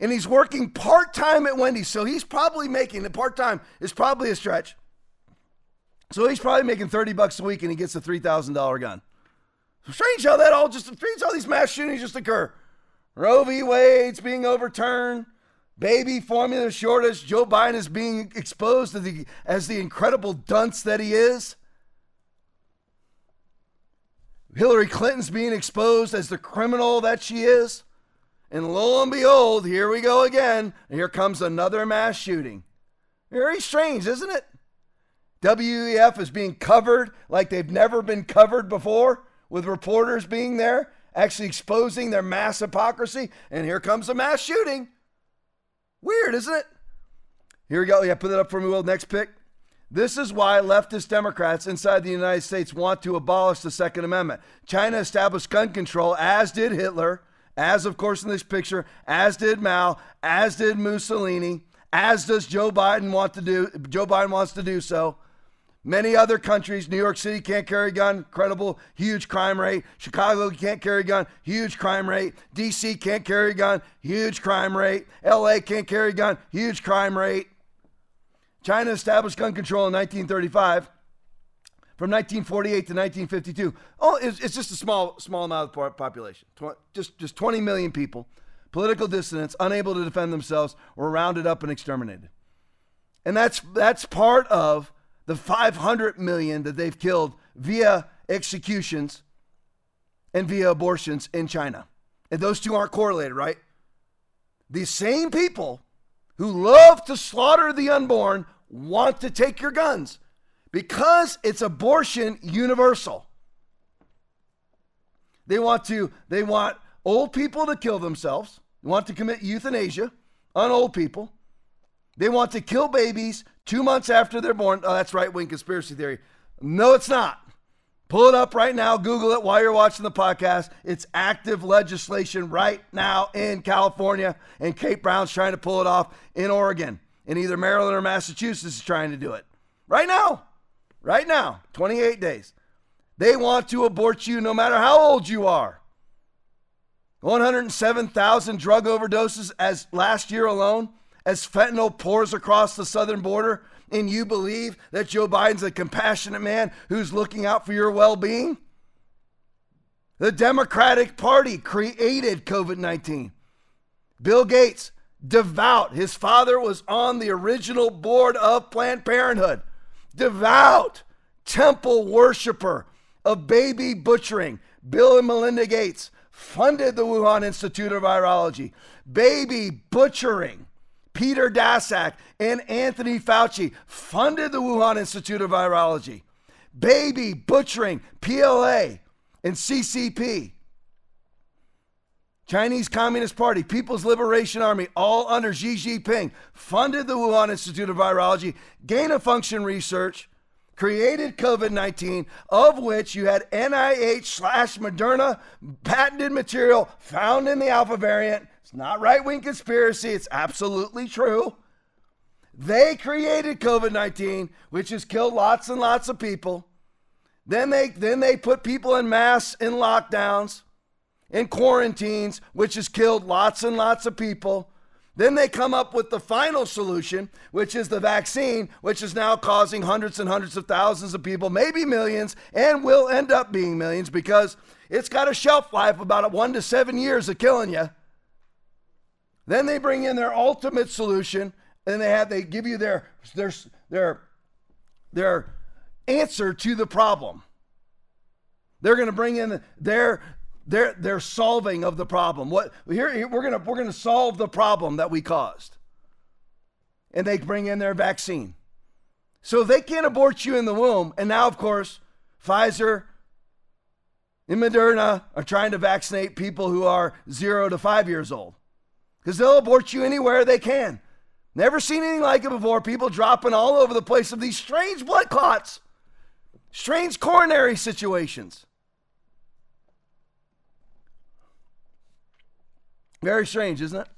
and he's working part time at Wendy's. So he's probably making the part time is probably a stretch. So he's probably making 30 bucks a week and he gets a $3,000 gun. Strange how that all just, strange how these mass shootings just occur. Roe v. Wade's being overturned. Baby formula shortage. Joe Biden is being exposed the, as the incredible dunce that he is. Hillary Clinton's being exposed as the criminal that she is. And lo and behold, here we go again. Here comes another mass shooting. Very strange, isn't it? WEF is being covered like they've never been covered before, with reporters being there, actually exposing their mass hypocrisy. And here comes a mass shooting. Weird, isn't it? Here we go. Yeah, put it up for me, Will. Next pick. This is why leftist Democrats inside the United States want to abolish the Second Amendment. China established gun control, as did Hitler as of course in this picture, as did Mao, as did Mussolini, as does Joe Biden want to do. Joe Biden wants to do so. Many other countries, New York City can't carry a gun, incredible, huge crime rate. Chicago can't carry a gun, huge crime rate. DC can't carry a gun, huge crime rate. LA can't carry a gun, huge crime rate. China established gun control in 1935 from 1948 to 1952. Oh, it's, it's just a small small amount of population. Just just 20 million people, political dissidents, unable to defend themselves, were rounded up and exterminated. And that's that's part of the 500 million that they've killed via executions and via abortions in China. And those two aren't correlated, right? These same people who love to slaughter the unborn want to take your guns because it's abortion universal. They want to, they want old people to kill themselves, They want to commit euthanasia on old people. They want to kill babies two months after they're born. Oh, that's right wing conspiracy theory. No, it's not. Pull it up right now. Google it while you're watching the podcast. It's active legislation right now in California, and Kate Brown's trying to pull it off in Oregon. And either Maryland or Massachusetts is trying to do it. Right now. Right now. 28 days. They want to abort you no matter how old you are. 107,000 drug overdoses as last year alone, as fentanyl pours across the southern border, and you believe that Joe Biden's a compassionate man who's looking out for your well being? The Democratic Party created COVID 19. Bill Gates, devout. His father was on the original board of Planned Parenthood. Devout temple worshiper of baby butchering. Bill and Melinda Gates funded the Wuhan Institute of Virology. Baby butchering. Peter Daszak and Anthony Fauci funded the Wuhan Institute of Virology. Baby butchering, PLA and CCP. Chinese Communist Party, People's Liberation Army, all under Xi Jinping, funded the Wuhan Institute of Virology, gain of function research, created COVID 19, of which you had NIH slash Moderna patented material found in the Alpha variant. It's not right wing conspiracy, it's absolutely true. They created COVID 19, which has killed lots and lots of people. Then they, then they put people in mass in lockdowns, in quarantines, which has killed lots and lots of people. Then they come up with the final solution, which is the vaccine, which is now causing hundreds and hundreds of thousands of people, maybe millions, and will end up being millions because it's got a shelf life about one to seven years of killing you. Then they bring in their ultimate solution, and they have they give you their their their their answer to the problem. They're going to bring in their their their solving of the problem. What here, here we're gonna we're gonna solve the problem that we caused. And they bring in their vaccine. So they can't abort you in the womb. And now, of course, Pfizer and Moderna are trying to vaccinate people who are zero to five years old. Because they'll abort you anywhere they can. Never seen anything like it before. People dropping all over the place of these strange blood clots, strange coronary situations. Very strange, isn't it?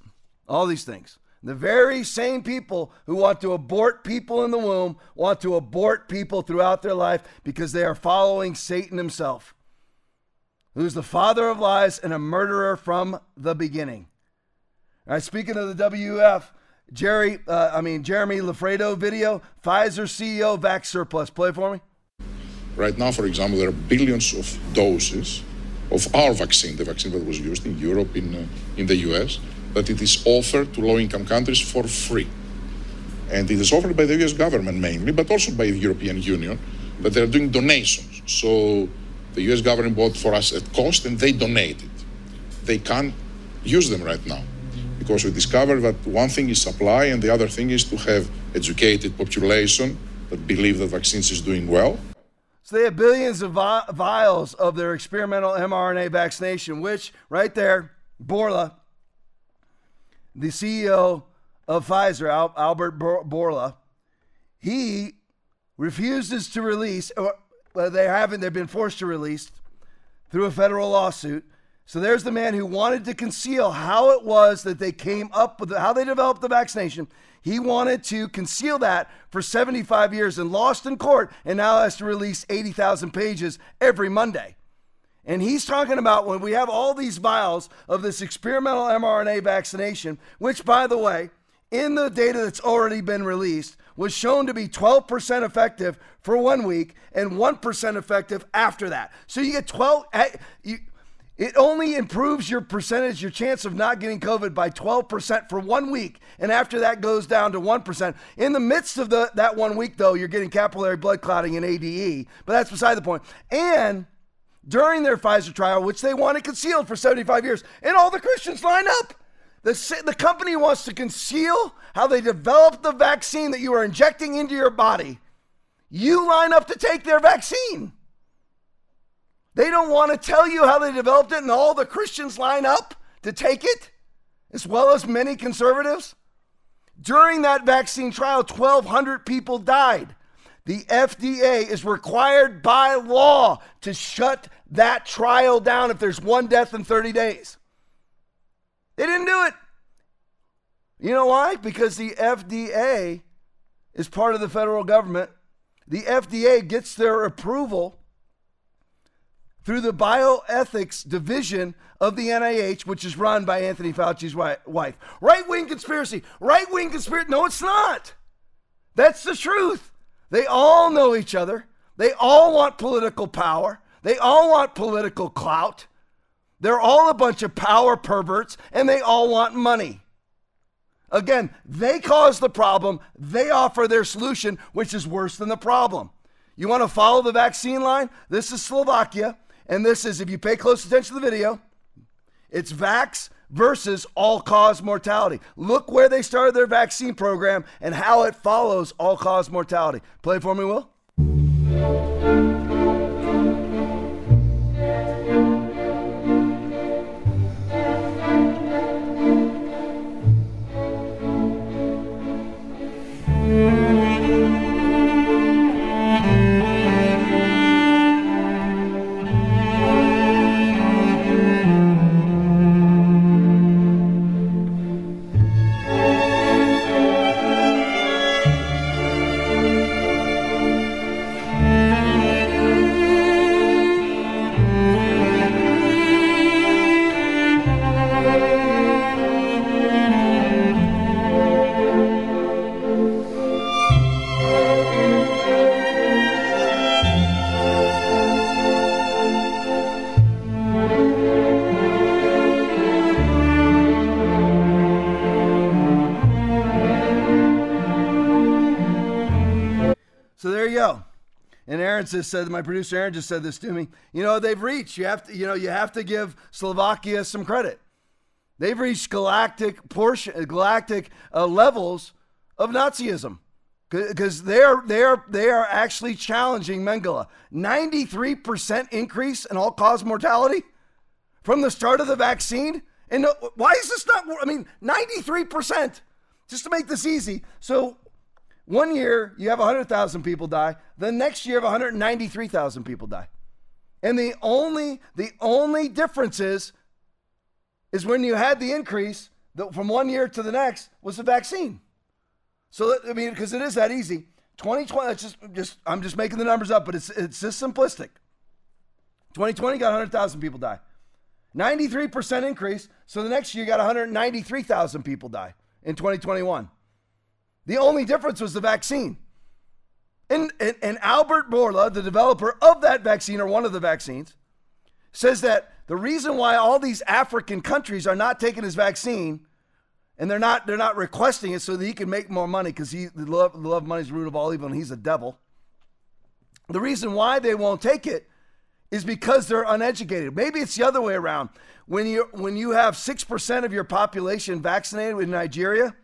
All these things. The very same people who want to abort people in the womb want to abort people throughout their life because they are following Satan himself, who's the father of lies and a murderer from the beginning. All right, speaking of the WF, Jerry, uh, I mean Jeremy Loffredo video, Pfizer CEO vax surplus. Play for me. Right now, for example, there are billions of doses of our vaccine, the vaccine that was used in Europe, in, uh, in the US, that it is offered to low income countries for free. And it is offered by the US government mainly, but also by the European Union, but they're doing donations. So the US government bought for us at cost and they donated. They can't use them right now because we discovered that one thing is supply and the other thing is to have educated population that believe that vaccines is doing well they have billions of vi- vials of their experimental mRNA vaccination, which right there, Bourla, the CEO of Pfizer, Al- Albert Bourla, he refuses to release, or they haven't, they've been forced to release through a federal lawsuit. So there's the man who wanted to conceal how it was that they came up with, how they developed the vaccination. He wanted to conceal that for 75 years and lost in court and now has to release 80,000 pages every Monday. And he's talking about when we have all these vials of this experimental mRNA vaccination, which, by the way, in the data that's already been released, was shown to be 12% effective for one week and 1% effective after that. So you get 12, eh, you, it only improves your percentage, your chance of not getting COVID by 12% for one week. And after that goes down to 1%. In the midst of the, that one week, though, you're getting capillary blood clotting and ADE. But that's beside the point. And during their Pfizer trial, which they wanted concealed for 75 years, and all the Christians line up. The, the company wants to conceal how they developed the vaccine that you are injecting into your body. You line up to take their vaccine. They don't want to tell you how they developed it, and all the Christians line up to take it, as well as many conservatives. During that vaccine trial, 1,200 people died. The FDA is required by law to shut that trial down if there's one death in 30 days. They didn't do it. You know why? Because the FDA is part of the federal government. The FDA gets their approval through the bioethics division of the NIH, which is run by Anthony Fauci's wife. Right wing conspiracy. Right wing conspiracy. No, it's not. That's the truth. They all know each other. They all want political power. They all want political clout. They're all a bunch of power perverts and they all want money. Again, they cause the problem, they offer their solution, which is worse than the problem. You want to follow the vaccine line? This is Slovakia. And this is, if you pay close attention to the video, it's vax versus all cause mortality. Look where they started their vaccine program and how it follows all cause mortality. Play for me, Will. Just said, my producer Aaron just said this to me. You know, they've reached. You have to, you know, you have to give Slovakia some credit. They've reached galactic portion, galactic uh, levels of Nazism because they're they're they are actually challenging Mengele. Ninety three percent increase in all cause mortality from the start of the vaccine. And uh, why is this not? I mean, ninety three percent. Just to make this easy, so one year you have 100,000 people die. The next year, 193,000 people die. And the only the only difference is is when you had the increase from one year to the next was the vaccine. So I mean, because it is that easy. 2020. That's just just I'm just making the numbers up, but it's it's just simplistic. 2020 got 100,000 people die. 93% increase. So the next year you got 193,000 people die in 2021. The only difference was the vaccine. And, and, and, Albert Bourla, the developer of that vaccine or one of the vaccines, says that the reason why all these African countries are not taking his vaccine and they're not they're not requesting it so that he can make more money because he love, love money is the root of all evil and he's a devil. The reason why they won't take it is because they're uneducated. Maybe it's the other way around. When you when you have six percent of your population vaccinated in Nigeria,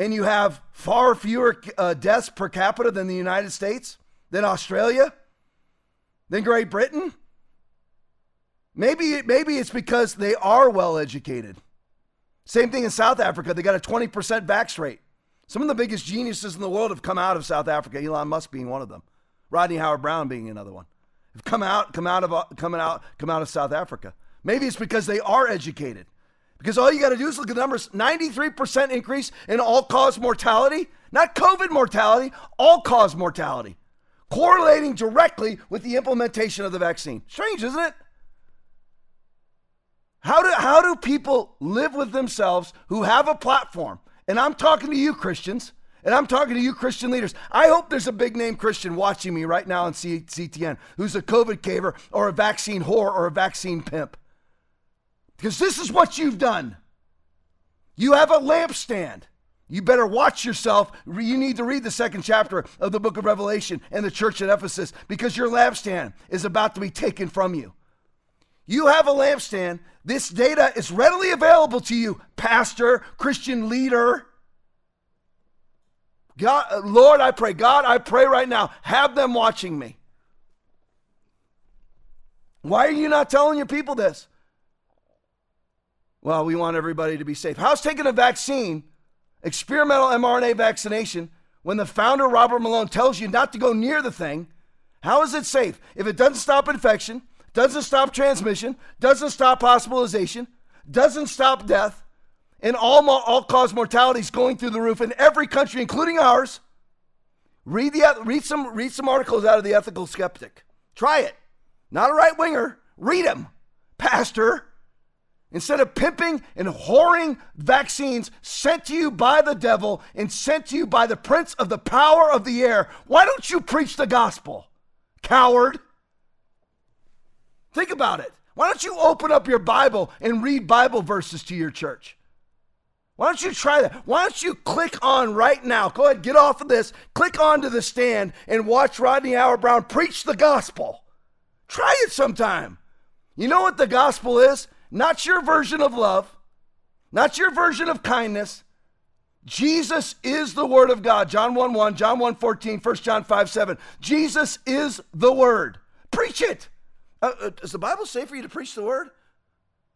and you have far fewer uh, deaths per capita than the United States, than Australia, than Great Britain? Maybe, maybe it's because they are well educated. Same thing in South Africa. They got a 20% vax rate. Some of the biggest geniuses in the world have come out of South Africa, Elon Musk being one of them, Rodney Howard-Browne being another one. Have come out, come out of, coming out, come out of South Africa. Maybe it's because they are educated. Because all you got to do is look at the numbers 93% increase in all cause mortality, not COVID mortality, all cause mortality, correlating directly with the implementation of the vaccine. Strange, isn't it? How do, how do people live with themselves who have a platform? And I'm talking to you, Christians, and I'm talking to you, Christian leaders. I hope there's a big name Christian watching me right now on CTN who's a COVID caver or a vaccine whore or a vaccine pimp. Because this is what you've done. You have a lampstand. You better watch yourself. You need to read the second chapter of the book of Revelation and the church at Ephesus because your lampstand is about to be taken from you. You have a lampstand. This data is readily available to you, pastor, Christian leader. God, Lord, I pray, God, I pray right now, have them watching me. Why are you not telling your people this? Well, we want everybody to be safe. How's taking a vaccine, experimental mRNA vaccination, when the founder, Robert Malone, tells you not to go near the thing? How is it safe? If it doesn't stop infection, doesn't stop transmission, doesn't stop hospitalization, doesn't stop death, and all, all cause mortality is going through the roof in every country, including ours. Read, the, read, some, read some articles out of The Ethical Skeptic. Try it. Not a right winger. Read them, Pastor. Instead of pimping and whoring vaccines sent to you by the devil and sent to you by the prince of the power of the air, why don't you preach the gospel? Coward. Think about it. Why don't you open up your Bible and read Bible verses to your church? Why don't you try that? Why don't you click on right now? Go ahead, get off of this, click onto the stand, and watch Rodney Howard-Browne preach the gospel. Try it sometime. You know what the gospel is? Not your version of love, not your version of kindness. Jesus is the Word of God. John 1 1, John 1 14, 1 John 5 7. Jesus is the Word. Preach it. Uh, uh, does the Bible say for you to preach the Word?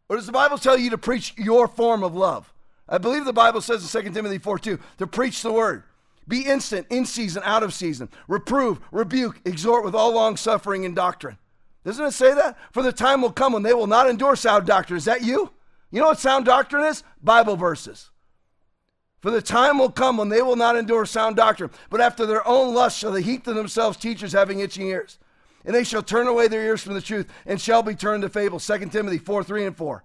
Or does the Bible tell you to preach your form of love? I believe the Bible says in 2 Timothy 4 2 to preach the Word. Be instant, in season, out of season. Reprove, rebuke, exhort with all long suffering and doctrine. Doesn't it say that? For the time will come when they will not endure sound doctrine. Is that you? You know what sound doctrine is? Bible verses. For the time will come when they will not endure sound doctrine, but after their own lust shall they heap to themselves teachers having itching ears. And they shall turn away their ears from the truth and shall be turned to fables. 2 Timothy 4 3 and 4.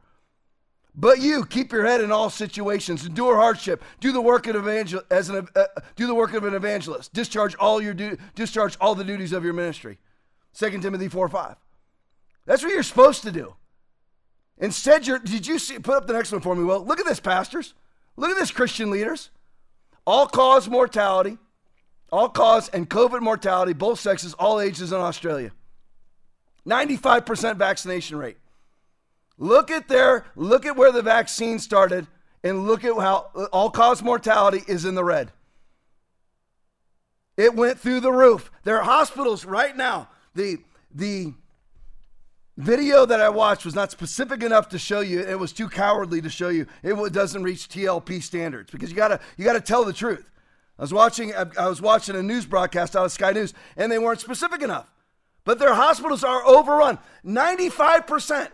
But you keep your head in all situations, endure hardship, do the work of evangel- as an uh, do the work of an evangelist, discharge all your du- discharge all the duties of your ministry. 2 Timothy 4 5. That's what you're supposed to do. Instead, you're, did you see, put up the next one for me? Well, look at this, pastors. Look at this, Christian leaders. All cause mortality, all cause and COVID mortality, both sexes, all ages in Australia. 95% vaccination rate. Look at their, look at where the vaccine started and look at how all cause mortality is in the red. It went through the roof. There are hospitals right now. The, the, video that I watched was not specific enough to show you. It was too cowardly to show you. It doesn't reach TLP standards because you gotta you gotta tell the truth. I was watching I was watching a news broadcast out of Sky News and they weren't specific enough. But their hospitals are overrun. 95%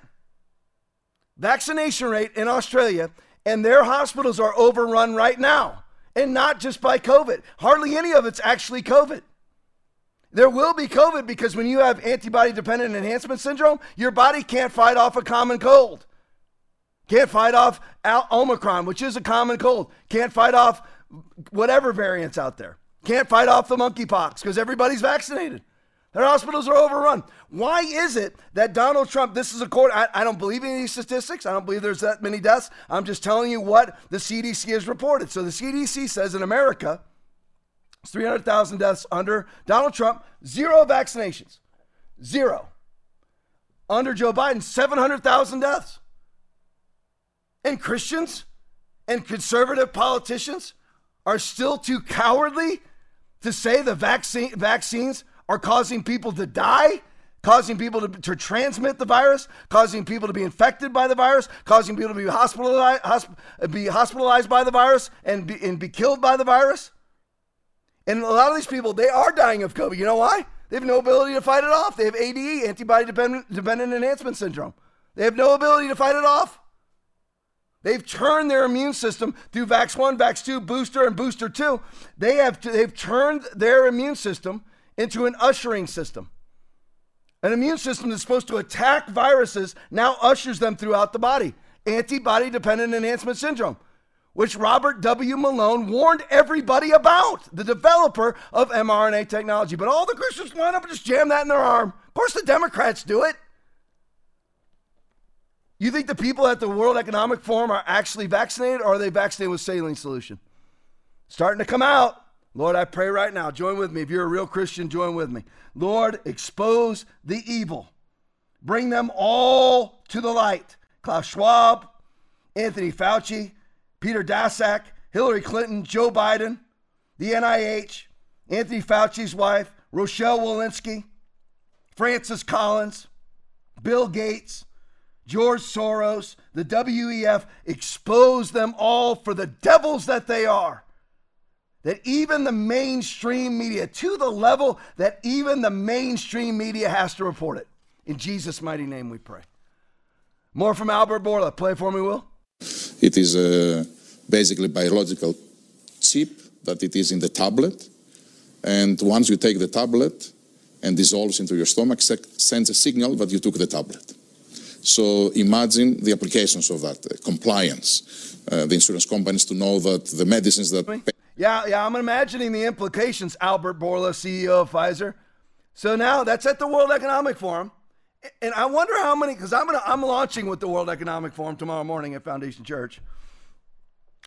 vaccination rate in Australia and their hospitals are overrun right now. And not just by COVID. Hardly any of it's actually COVID. There will be COVID because when you have antibody dependent enhancement syndrome, your body can't fight off a common cold. Can't fight off Omicron, which is a common cold. Can't fight off whatever variants out there. Can't fight off the monkeypox because everybody's vaccinated. Their hospitals are overrun. Why is it that Donald Trump, this is a court, I, I, don't believe in these statistics. I don't believe there's that many deaths. I'm just telling you what the CDC has reported. So the CDC says in America, 300,000 deaths under Donald Trump, zero vaccinations. Zero. Under Joe Biden, 700,000 deaths. And Christians and conservative politicians are still too cowardly to say the vaccine, vaccines are causing people to die, causing people to, to transmit the virus, causing people to be infected by the virus, causing people to be hospitalized, hosp- be hospitalized by the virus and be, and be killed by the virus. And a lot of these people, they are dying of COVID. You know why? They have no ability to fight it off. They have ADE, antibody dependent, dependent enhancement syndrome. They have no ability to fight it off. They've turned their immune system through Vax 1, Vax 2, booster, and booster 2. They have they've turned their immune system into an ushering system. An immune system that's supposed to attack viruses now ushers them throughout the body. Antibody dependent enhancement syndrome which Robert W. Malone warned everybody about, the developer of mRNA technology. But all the Christians line up and just jam that in their arm. Of course, the Democrats do it. You think the people at the World Economic Forum are actually vaccinated or are they vaccinated with saline solution? Starting to come out. Lord, I pray right now, join with me. If you're a real Christian, join with me. Lord, expose the evil. Bring them all to the light. Klaus Schwab, Anthony Fauci, Peter Daszak, Hillary Clinton, Joe Biden, the NIH, Anthony Fauci's wife, Rochelle Walensky, Francis Collins, Bill Gates, George Soros, the WEF, expose them all for the devils that they are. That even the mainstream media, to the level that even the mainstream media has to report it. In Jesus' mighty name we pray. More from Albert Bourla. Play for me, Will. It is a basically biological chip that it is in the tablet. And once you take the tablet and dissolves into your stomach, sends a signal that you took the tablet. So imagine the applications of that, uh, compliance, uh, the insurance companies to know that the medicines that... Yeah, yeah, I'm imagining the implications, Albert Bourla, CEO of Pfizer. So now that's at the World Economic Forum. And I wonder how many, because I'm gonna, I'm launching with the World Economic Forum tomorrow morning at Foundation Church.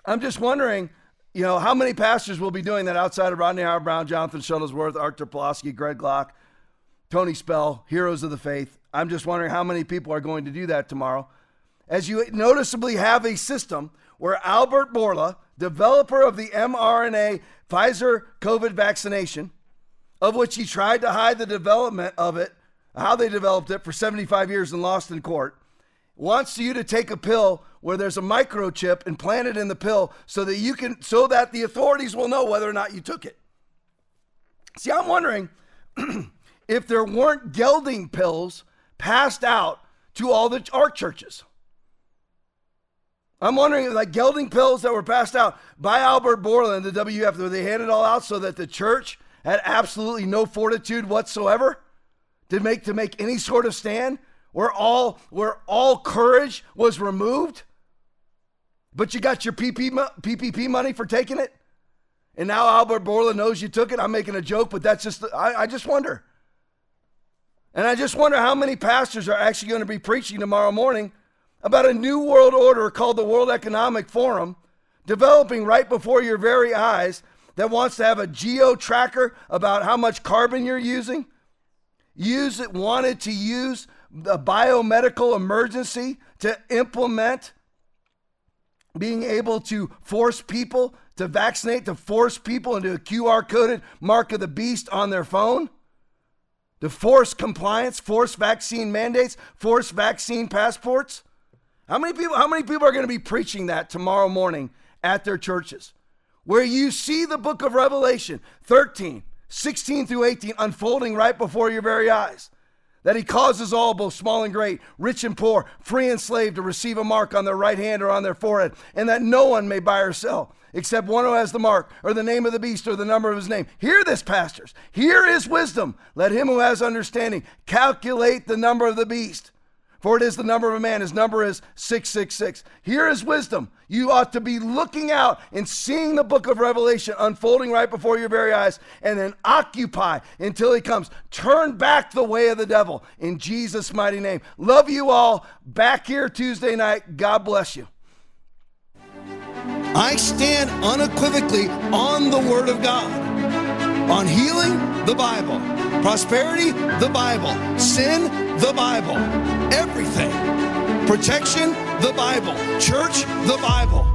I'm just wondering, you know, how many pastors will be doing that outside of Rodney Howard-Browne, Jonathan Shuttlesworth, Arthur Pawlowski, Greg Locke, Tony Spell, heroes of the faith. I'm just wondering how many people are going to do that tomorrow. As you noticeably have a system where Albert Bourla, developer of the mRNA Pfizer COVID vaccination, of which he tried to hide the development of it, how they developed it for 75 years and lost in court, wants you to take a pill where there's a microchip implanted in the pill so that you can so that the authorities will know whether or not you took it. See, I'm wondering (clears throat) if there weren't gelding pills passed out to all the art churches. I'm wondering, like gelding pills that were passed out by Albert Borland, the WF, were they handed all out so that the church had absolutely no fortitude whatsoever to make to make any sort of stand, where all where all courage was removed? But you got your PPP money for taking it, and now Albert Bourla knows you took it. I'm making a joke, but that's just I, I just wonder. And I just wonder how many pastors are actually going to be preaching tomorrow morning about a new world order called the World Economic Forum, developing right before your very eyes, that wants to have a geo tracker about how much carbon you're using. Use it, wanted to use the biomedical emergency to implement being able to force people to vaccinate, to force people into a QR coded mark of the beast on their phone to force compliance, force vaccine mandates, force vaccine passports? How many people how many people are going to be preaching that tomorrow morning at their churches? Where you see the book of Revelation 13, 16 through 18 unfolding right before your very eyes. That he causes all, both small and great, rich and poor, free and slave, to receive a mark on their right hand or on their forehead, and that no one may buy or sell except one who has the mark or the name of the beast or the number of his name. Hear this, pastors. Here is wisdom. Let him who has understanding calculate the number of the beast. For it is the number of a man. His number is 666. Here is wisdom. You ought to be looking out and seeing the book of Revelation unfolding right before your very eyes and then occupy until he comes. Turn back the way of the devil in Jesus' mighty name. Love you all. Back here Tuesday night. God bless you. I stand unequivocally on the Word of God. On healing, the Bible. Prosperity, the Bible. Sin, the Bible. Everything. Protection, the Bible. Church, the Bible.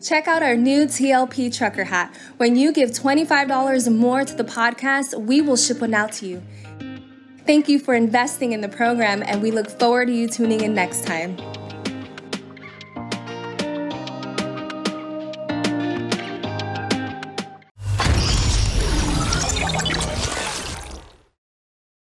Check out our new TLP trucker hat. When you give $25 more to the podcast, we will ship one out to you. Thank you for investing in the program, and we look forward to you tuning in next time.